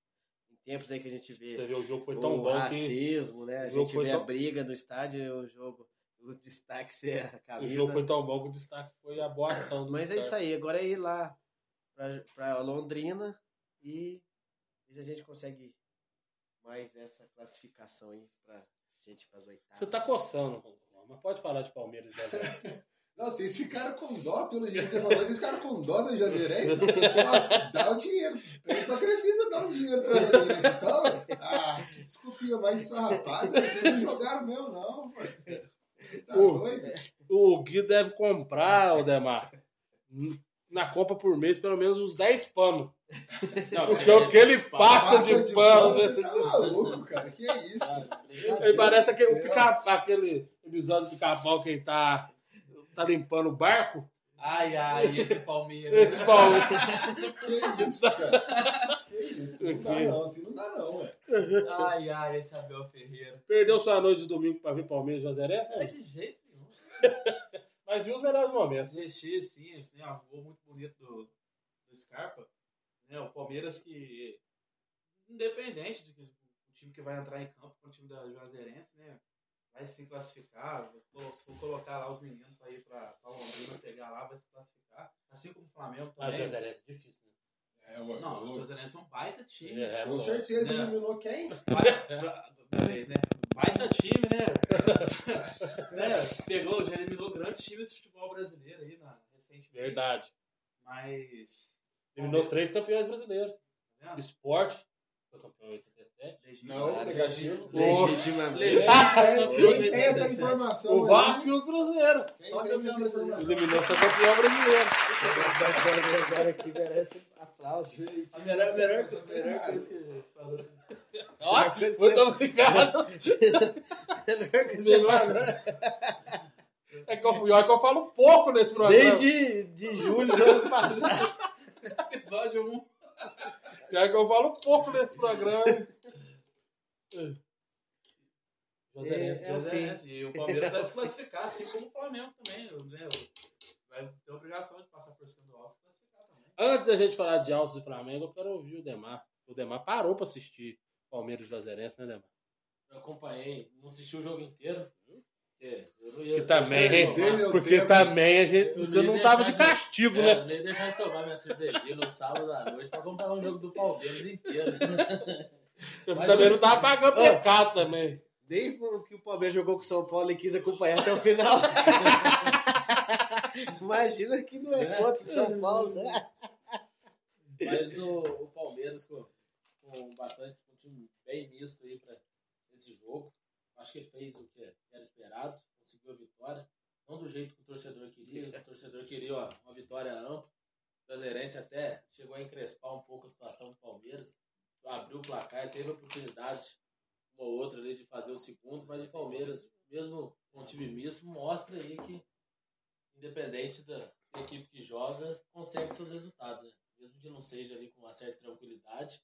em tempos aí que a gente vê. Você vê, o jogo foi tão o bom que- racismo, né? o A gente foi vê tão- a briga no estádio o jogo, o destaque ser a O camisa. jogo foi tão bom que o destaque foi a boa ação do Mas é isso aí, agora é ir lá pra Londrina e ver se a gente consegue mais essa classificação aí pra gente ir pras oitavas. Você tá coçando, mas pode falar de Palmeiras já. [laughs] Não, vocês ficaram com dó pelo jeito que você falou, vocês ficaram com dó do Jazeirense? [laughs] Pô, Dá o dinheiro. Pede pra Crefisa dar o dinheiro pra Jazeirense. Então, ah, que desculpinha mais farrapada. Vocês não jogaram mesmo, não, pô. Você tá O- doido? O Gui deve comprar, Odemar, na Copa por mês, pelo menos uns 10 panos. [laughs] Porque o que ele passa, de, pano. Você tá maluco, cara. Que é isso? Ele parece aquele, pica, aquele episódio do pica-pau que ele tá, tá limpando o barco. Ai, ai, esse Palmeiras. Esse Palmeiras. [laughs] Que isso, cara? Que isso? Não dá não, assim não dá não, ué. Ai, ai, esse Abel Ferreira. Perdeu sua noite de domingo pra ver Palmeiras e Juazeirense? Não é de jeito nenhum. [laughs] Mas viu os melhores momentos. Assisti, sim, né, um gol muito bonito do, do Scarpa. Né, o Palmeiras que, independente de que o time que vai entrar em campo com o time da Juazeirense, né, vai se classificar. Se for colocar lá os meninos para ir para Londrina pegar lá, vai se classificar. Assim como o Flamengo Mas também. Juazeirense é difícil, né? É, ué, Não, os ô, Juazeirense é um baita time. É, Com certeza né? eliminou quem? Beleza, né? Baita time, né? [laughs] né? Pegou, já eliminou grandes times de futebol brasileiro aí na, recentemente. Verdade. Mas. Eliminou três campeões brasileiros. Tá? Esporte, foi campeão em 87. Não, negativo. Legitimamente. Quem tem essa informação? O? Vasco e o Cruzeiro. Quem tem essa informação? Eliminou seu campeão brasileiro. Essa agora aqui merece A melhor, a melhor, melhor coisa que falou. Ó, [laughs] coisa que muito você- obrigado. Melhor que você falou. É que eu, pior que eu falo pouco nesse programa. Desde de julho do ano passado. Episódio 1. Pior que eu falo pouco nesse programa. É, é o fim. Juazeirense. E o Palmeiras vai se [laughs] classificar, assim como o Flamengo também. Né? Vai ter obrigação de passar por cima do alto e se classificar também. Antes da gente falar de Altos e Flamengo, eu quero ouvir o Demar. O Demar parou pra assistir Palmeiras e Juazeirense, né, Demar? Eu acompanhei, não assisti o jogo inteiro. não ia Que também, de Porque também a gente, Eu você não tava de castigo, é, né? Eu ia deixar de tomar minha cervejinha no sábado à noite pra acompanhar um jogo do Palmeiras inteiro. [laughs] Você Mas também eu- não tava pagando Ô. pecado também. Desde que o Palmeiras jogou com o São Paulo e quis acompanhar até o final. [laughs] Imagina que não é contra o São Paulo, né? Mas o, o Palmeiras com, com bastante com um time bem misto aí para esse jogo. Acho que fez o que era esperado, conseguiu a vitória. Não do jeito que o torcedor queria. O torcedor queria ó, uma vitória ampla. O Brasileirense até chegou a encrespar um pouco a situação do Palmeiras. Abriu o placar, teve a oportunidade, uma ou outra ali, de fazer o segundo, mas o Palmeiras, mesmo com um time misto, mostra aí que, independente da equipe que joga, consegue seus resultados. Né? Mesmo que não seja ali com uma certa tranquilidade,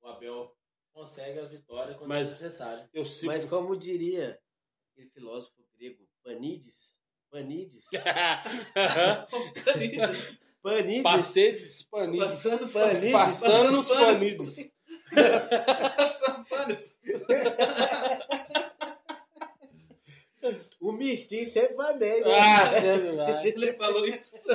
o Abel consegue a vitória quando Mas- é necessário. Eu sigo. Mas como diria aquele filósofo grego Panides, Panides, [laughs] Panides, Pacetes panides. Passando os Panides, Passando os panides. [laughs] [laughs] o mistinho sempre vai bem, né? Ah, sempre vai. Ele falou isso.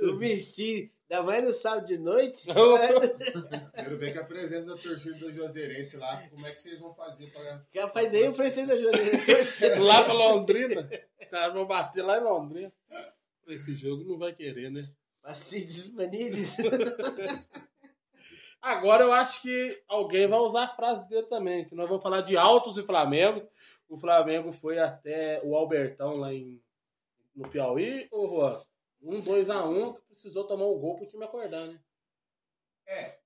O mistinho, ainda mais no sábado de noite. [laughs] Quero ver que a presença da torcida do Juazeirense lá, como é que vocês vão fazer para... Capaz nem o presidente da Juazeirense. [laughs] Lá pra Londrina. Os caras vão bater lá em Londrina. Esse jogo não vai querer, né? Pacides Panides. [laughs] Agora eu acho que alguém vai usar a frase dele também, que nós vamos falar de Altos e Flamengo. O Flamengo foi até o Albertão lá em, no Piauí, ô Juan? Um 2x1 que precisou tomar um gol pro time acordar, né? É,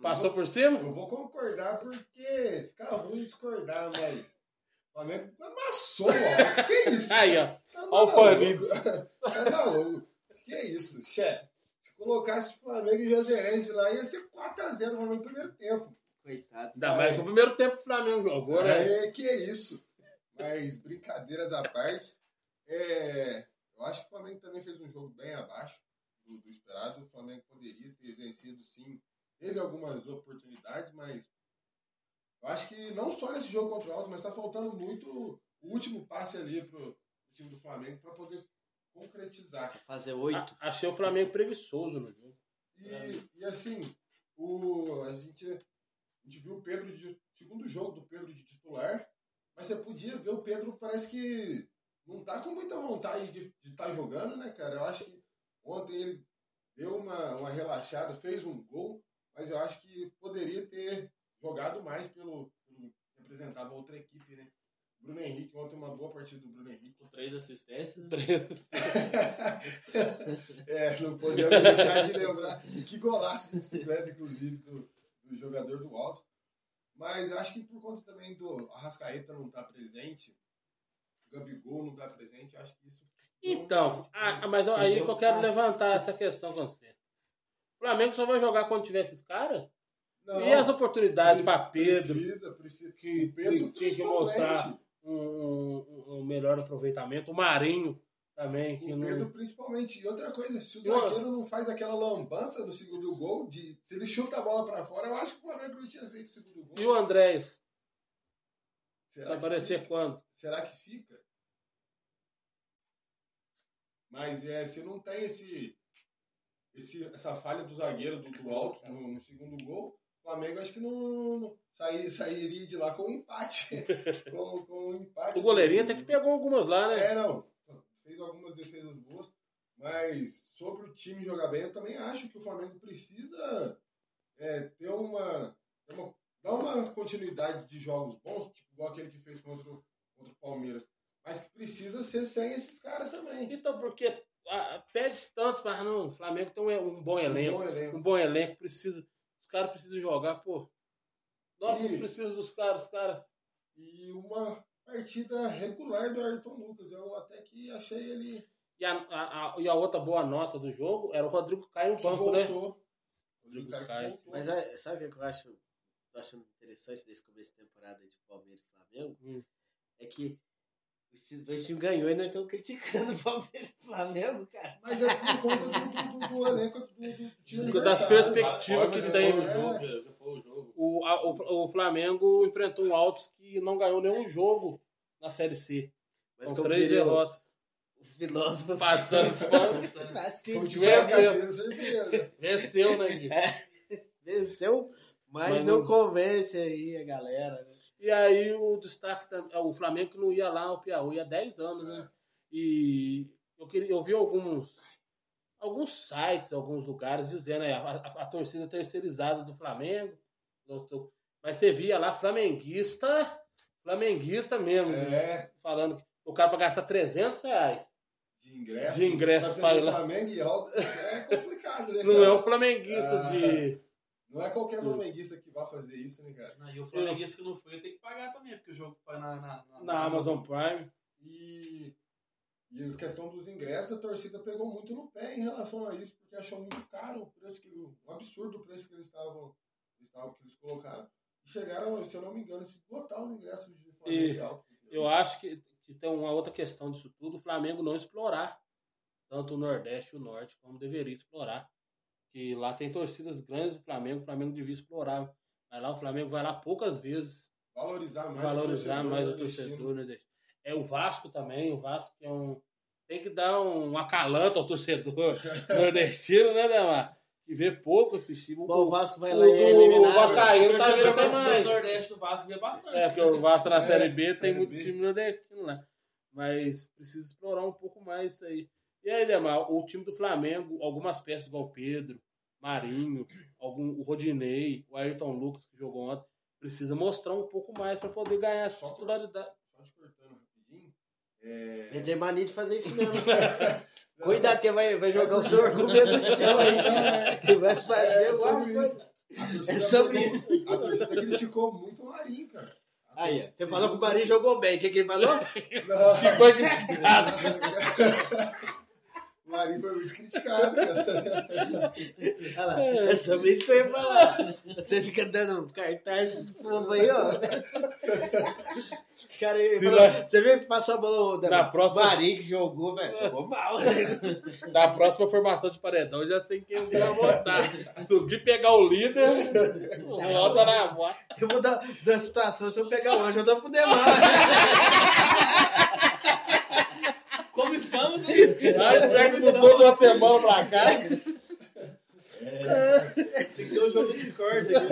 Passou por cima? eu vou concordar porque fica ruim discordar, mas... O Flamengo amassou Alves. Que isso? Aí, ó. Tá Ó o. Panides. [laughs] Tá maluco. Que isso, chefe. Se colocasse Flamengo e Juazeirense lá, ia ser 4x0 no primeiro tempo. Coitado. Ainda mais que o primeiro tempo que o Flamengo jogou, né? É, que é isso. Mas brincadeiras à parte, é, eu acho que o Flamengo também fez um jogo bem abaixo. do, do esperado. O Flamengo poderia ter vencido sim. Teve algumas oportunidades, mas eu acho que não só nesse jogo contra o Alves, mas está faltando muito o último passe ali pro, pro time do Flamengo para poder concretizar. Fazer oito. A- achei o Flamengo preguiçoso no jogo. E, e assim, o, a, gente, a gente viu o Pedro de segundo jogo do Pedro de titular, mas você podia ver o Pedro, parece que não tá com muita vontade de estar jogando, né, cara? Eu acho que ontem ele deu uma, uma relaxada, fez um gol, mas eu acho que poderia ter jogado mais pelo, pelo representava outra equipe, né? Bruno Henrique, ontem uma boa partida do Bruno Henrique. Com três assistências. Três. [laughs] É, não podemos deixar de lembrar. Que golaço de bicicleta, inclusive, do, do jogador do Alto. Mas acho que por conta também do Arrascaeta não estar presente, o Gabigol não estar presente, eu acho que isso. Então, ah, mas aí que eu quero levantar essa questão com você. O Flamengo só vai jogar quando tiver esses caras? Não, e as oportunidades para Pedro, Precisa, precisa. que, O Pedro, que tinha que mostrar um, um- melhor aproveitamento. O Marinho também, que O não. Pedro, principalmente. E outra coisa, se o zagueiro não faz aquela lambança no segundo gol, de, se ele chuta a bola pra fora, eu acho que o Flamengo não tinha feito o segundo gol. E o Andrés? Será Vai aparecer fica? quando? Será que fica? Mas é, se não tem esse, esse, essa falha do zagueiro do, do alto no, no segundo gol, Flamengo acho que não, não sair, sairia de lá com um empate. [laughs] com, com um empate. O goleirinho até que pegou algumas lá, né? É, não. Fez algumas defesas boas. Mas sobre o time jogar bem, eu também acho que o Flamengo precisa é, ter uma, uma- dar uma continuidade de jogos bons, tipo igual aquele que fez contra o, contra o Palmeiras. Mas que precisa ser sem esses caras também. Então, porque ah, pede tanto, mas não, o Flamengo tem um, um bom elenco. bom elenco. Um bom elenco, precisa. Os caras precisam jogar, pô. Dortmund E- precisa dos caras, cara. E uma partida regular do Ayrton Lucas. Eu até que achei ele E a, a- a- e a outra boa nota do jogo era o Rodrigo Caio no que banco, né? voltou. Rodrigo Caio. Mas é, sabe o que que eu acho, eu acho interessante desse começo de temporada de Palmeiras e Flamengo? Hum. É que os times- dois times ganhou e nós estamos criticando o Palmeiras e Flamengo, cara. Mas é por conta do, do, do elenco do, do time Das adversário. perspectivas que É, tem. é. o jogo, foi o jogo. O, a- o, o Flamengo enfrentou um Altos que não ganhou nenhum jogo na Série C. Mas São como três diria o- derrotas. O filósofo Passando. Assim, tipo, devagarzinho, certeza. Venceu, né, Gui? venceu, mas, Mas não não- convence aí a galera. né? E aí o destaque também, o Flamengo que não ia lá ao Piauí há 10 anos, né? E eu queria, eu vi alguns alguns sites, alguns lugares dizendo aí, a, a- a torcida terceirizada do Flamengo, mas você via lá flamenguista, flamenguista mesmo, É. falando que o cara para gastar 300 reais De ingresso. De ingresso ir lá. Flamengo e Alves é complicado, né, não cara? é um flamenguista Ah, de Não é qualquer flamenguista que vai fazer isso, né, cara? Não, E o Flamenguista que não foi tem que pagar também, porque o jogo foi na, na, na, na Amazon Prime. E, e a questão dos ingressos, a torcida pegou muito no pé em relação a isso, porque achou muito caro o preço que o um absurdo o preço que eles estavam, estavam que eles colocaram. E chegaram, se eu não me engano, se botar os ingressos de Flamengo E eu acho que, que tem uma outra questão disso tudo, o Flamengo não explorar tanto o Nordeste e o Norte como deveria explorar. Que lá tem torcidas grandes do Flamengo, o Flamengo devia explorar. Mas lá o Flamengo vai lá poucas vezes Valorizar mais valorizar o torcedor mais o nordestino. torcedor nordestino. É o Vasco também, o Vasco que é um. Tem que dar um acalanto ao torcedor [laughs] nordestino, né, Demar? Que vê pouco assistir. Bom, o Vasco vai o- lá e é o- eliminado. O Vascaíno O tá vendo até mais. Nordeste do Vasco vê bastante. É, porque o Vasco na [laughs] É, Série B tem Série muito B. time nordestino lá. Mas precisa explorar um pouco mais isso aí. E aí, Demar, o time do Flamengo, algumas peças igual o Pedro, Marinho, algum, o Rodinei, o Ayrton Lucas, que jogou ontem, precisa mostrar um pouco mais para poder ganhar essa titularidade. Só te cortando rapidinho. É... Ele tem mania de fazer isso mesmo. [laughs] Cuidado que vai, vai jogar o seu argumento no chão aí. Ele vai fazer É alguma sobre coisa. isso. É sobre isso. A torcida criticou muito o Marinho, cara. Aí, você falou que o Marinho jogou bem. O que, que ele falou? [laughs] Não. Foi criticado. [laughs] O Marinho foi muito criticado, cara. Olha lá, é sobre isso que eu ia falar. Você fica dando cartaz desse povo aí, ó. Cara, ele falou, nós- você vê que passou a bola da Na próxima- Marinho que jogou, velho. Jogou mal. Na próxima formação de paredão, eu já sei quem eu vou votar. Se o Gui pegar o líder, volta na bota. Eu vou dar da situação, se eu pegar hoje, eu dou pro Demar. Como estamos, hein? Aí pega mudou de uma semana pra cá. Tem que ter um jogo do Discord aqui.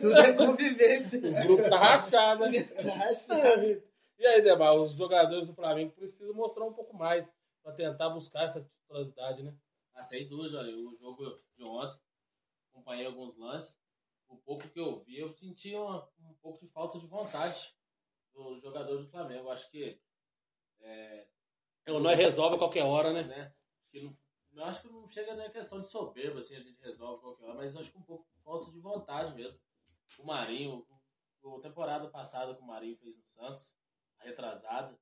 Tudo é convivência. O grupo tá rachado, né? Tá rachado. E aí, Demar, os jogadores do Flamengo precisam mostrar um pouco mais pra tentar buscar essa titularidade, né? Ah, sem dúvida, olha, o jogo de ontem, acompanhei alguns lances. O pouco que eu vi, eu senti uma- um pouco de falta de vontade dos jogadores do Flamengo. Acho que. É, O nós resolve a qualquer hora, né? né? Que não, eu acho que não chega nem a questão de soberba, assim, a gente resolve qualquer hora, mas eu acho que um pouco falta de vontade mesmo. O Marinho, o, a temporada passada que o Marinho fez no Santos, a retrasada,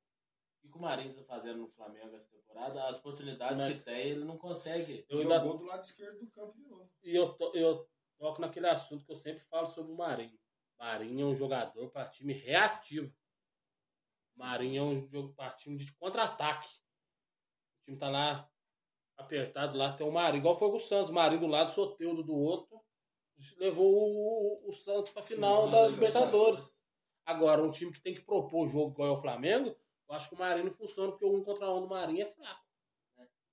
e que o Marinho tá fazendo no Flamengo essa temporada, as oportunidades Mas- que tem, ele não consegue. Eu ainda- Jogou do lado esquerdo do campo de novo. E eu, to- eu toco naquele assunto que eu sempre falo sobre o Marinho. Marinho é um jogador para time reativo. Marinho é um jogo para time de contra-ataque. O time tá lá apertado, lá tem o Marinho, igual foi com o Santos. Marinho do lado, Soteudo do outro. Levou o, o Santos para final da Libertadores. Agora, um time que tem que propor o jogo igual é o Flamengo, eu acho que o Marinho não funciona, porque o um contra um do Marinho é fraco.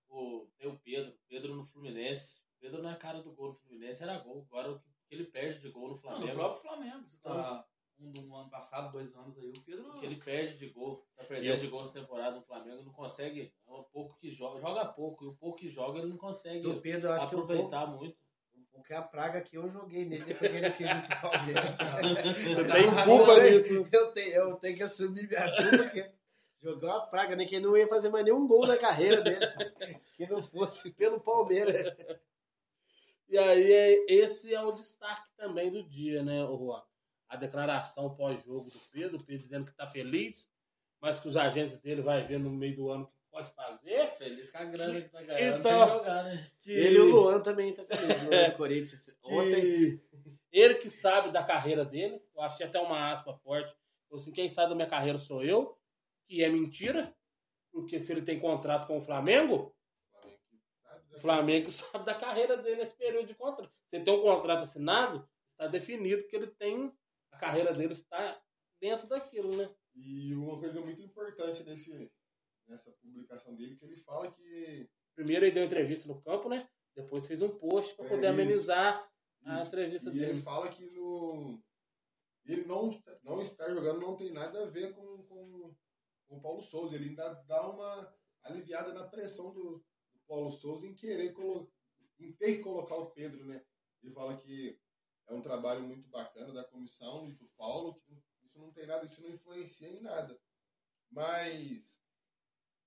O, tem o Pedro, Pedro no Fluminense. Pedro na cara do gol no Fluminense era gol. Agora o que ele perde de gol no Não, Flamengo. no próprio Flamengo. Você tá um do ano passado, dois anos aí, o Pedro. O que ele perde de gol, tá perdendo eu- de gol essa temporada no Flamengo, não consegue. É um pouco que joga, joga pouco, e o pouco que joga ele não consegue Do Pedro, eu acho que um aproveitar muito. Porque a praga que eu joguei nele é porque ele quis ir pro Palmeiras. [laughs] Você tem culpa [laughs] nisso. Eu tenho, eu tenho que assumir minha culpa, porque jogou uma praga, né? Que não ia fazer mais nenhum gol na carreira dele. Que não fosse pelo Palmeiras. E aí, é- esse é o destaque também do dia, né, ô Juan? A declaração pós-jogo do Pedro, o Pedro dizendo que tá feliz, mas que os agentes dele vai ver no meio do ano o que pode fazer. Feliz com a grana que tá ganhando Então, sem jogar, né? Que, Ele e o Luan também tá feliz. Luan do [laughs] Corinthians. que Ontem. ele que sabe da carreira dele, eu achei até uma aspa forte. Falou assim, quem sabe da minha carreira sou eu, que é mentira, porque se ele tem contrato com o Flamengo, o Flamengo sabe da carreira dele nesse período de contrato. Se tem um contrato assinado, está definido que ele tem. A carreira dele está dentro daquilo, né? E uma coisa muito importante nesse, nessa publicação dele, que ele fala que Primeiro ele deu entrevista no campo, né? Depois fez um post para É, poder isso. amenizar a Isso. entrevista E dele. ele fala que no, ele não, não estar jogando não tem nada a ver com, com, com o Paulo Souza. Ele ainda dá uma aliviada na pressão do, do Paulo Souza em querer colo, em ter que colocar o Pedro, né? Ele fala que é um trabalho muito bacana da comissão e do Paulo, que isso não tem nada, isso não influencia em nada. Mas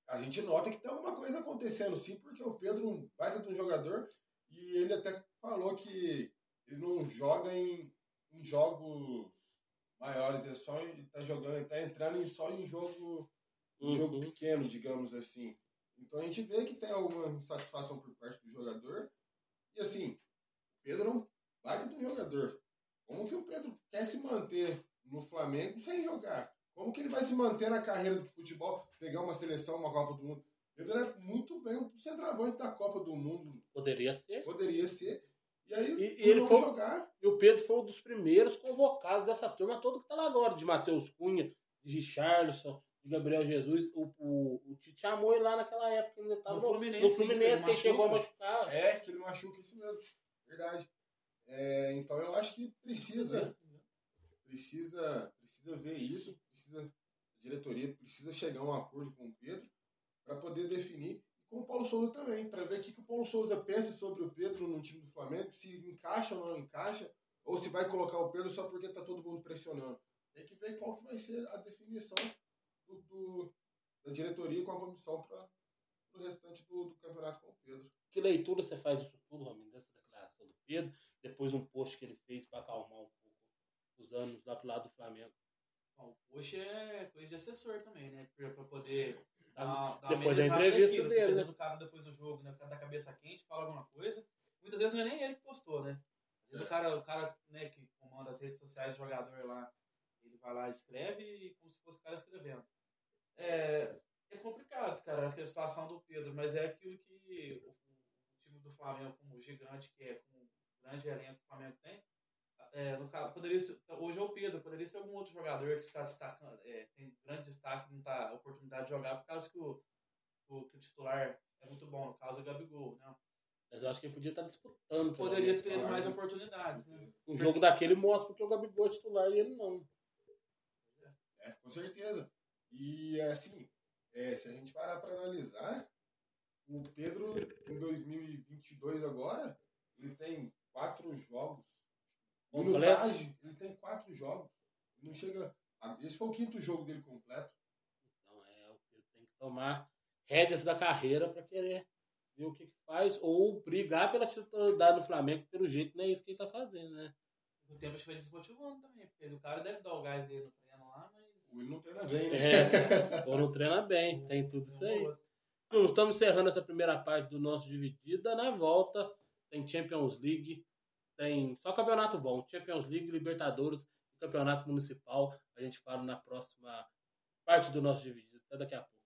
a gente nota que tem alguma coisa acontecendo sim, porque o Pedro é um baita de um jogador e ele até falou que ele não joga em, em jogos maiores, é só ele tá jogando, ele tá entrando em, só em jogo, em Uhum. jogo pequeno, digamos assim. Então a gente vê que tem alguma insatisfação por parte do jogador. E assim, o Pedro é um baita de um jogador. Como que o Pedro quer se manter no Flamengo sem jogar? Como que ele vai se manter na carreira do futebol, pegar uma seleção, uma Copa do Mundo? Pedro era muito bem um centroavante da Copa do Mundo. Poderia ser. Poderia ser. E aí, E, ele não foi, jogar, e o Pedro foi um dos primeiros convocados dessa turma toda que tá lá agora, de Matheus Cunha, de Richarlison, de Gabriel Jesus. O, o, o Tite chamou ele lá naquela época, ele ainda tava No no, Fluminense, no Fluminense, ele que ele chegou a machuca. machucar. é que ele machuca isso mesmo. Verdade. É, então eu acho que precisa, precisa, precisa ver isso, precisa, a diretoria precisa chegar a um acordo com o Pedro para poder definir, e com o Paulo Souza também, para ver o que, que o Paulo Souza pensa sobre o Pedro no time do Flamengo, se encaixa ou não encaixa, ou se vai colocar o Pedro só porque tá todo mundo pressionando. Tem que ver qual que vai ser a definição do, do- da diretoria com a comissão para o restante do, do campeonato com o Pedro. Que leitura você faz disso tudo, Ramiro, dessa declaração do Pedro, depois um post que ele fez para acalmar um pouco os anos lá pro lado do Flamengo. Bom, o post é coisa de assessor também, né? Pra, pra poder uma- dá uma Depois da entrevista porque dele, Às né? vezes o cara, depois do jogo, né, o cara tá cabeça quente, fala alguma coisa. Muitas vezes não é nem ele que postou, né? Às vezes o cara, o cara né, que comanda as redes sociais, jogador lá, ele vai lá e escreve como se fosse o cara escrevendo. É, é complicado, cara, a situação do Pedro, mas é aquilo que o, o time do Flamengo, como gigante que é, como grande elenco que o Flamengo tem, é, no caso, poderia ser, hoje é o Pedro, poderia ser algum outro jogador que está destacando, é, tem grande destaque, não está a oportunidade de jogar, por causa que o, o, que o titular é muito bom, no caso o Gabigol, né? Mas eu acho que ele podia estar disputando. pelo Poderia ter claro. mais oportunidades, né? Um jogo daquele mostra porque o Gabigol é titular e ele não. É, com certeza. E assim, é, se a gente parar para analisar, o Pedro em 2022 agora, ele tem quatro jogos. Completos? Minutagem, ele tem quatro jogos. Ele não chega. a- Esse foi o quinto jogo dele completo. Então é, o Pedro tem que tomar rédeas da carreira para querer ver o que, que faz ou brigar pela titularidade no Flamengo, pelo jeito não é isso que ele tá fazendo, né? O tempo acho que vai desmotivando também, porque o cara deve dar o gás dele no treino lá, mas. Ele não treina bem, né? É, ou não treina bem, tem tudo isso aí. Estamos encerrando essa primeira parte do nosso Dividida. Na volta, tem Champions League, tem só campeonato bom. Champions League, Libertadores Campeonato Municipal. A gente fala na próxima parte do nosso Dividida. Até daqui a pouco.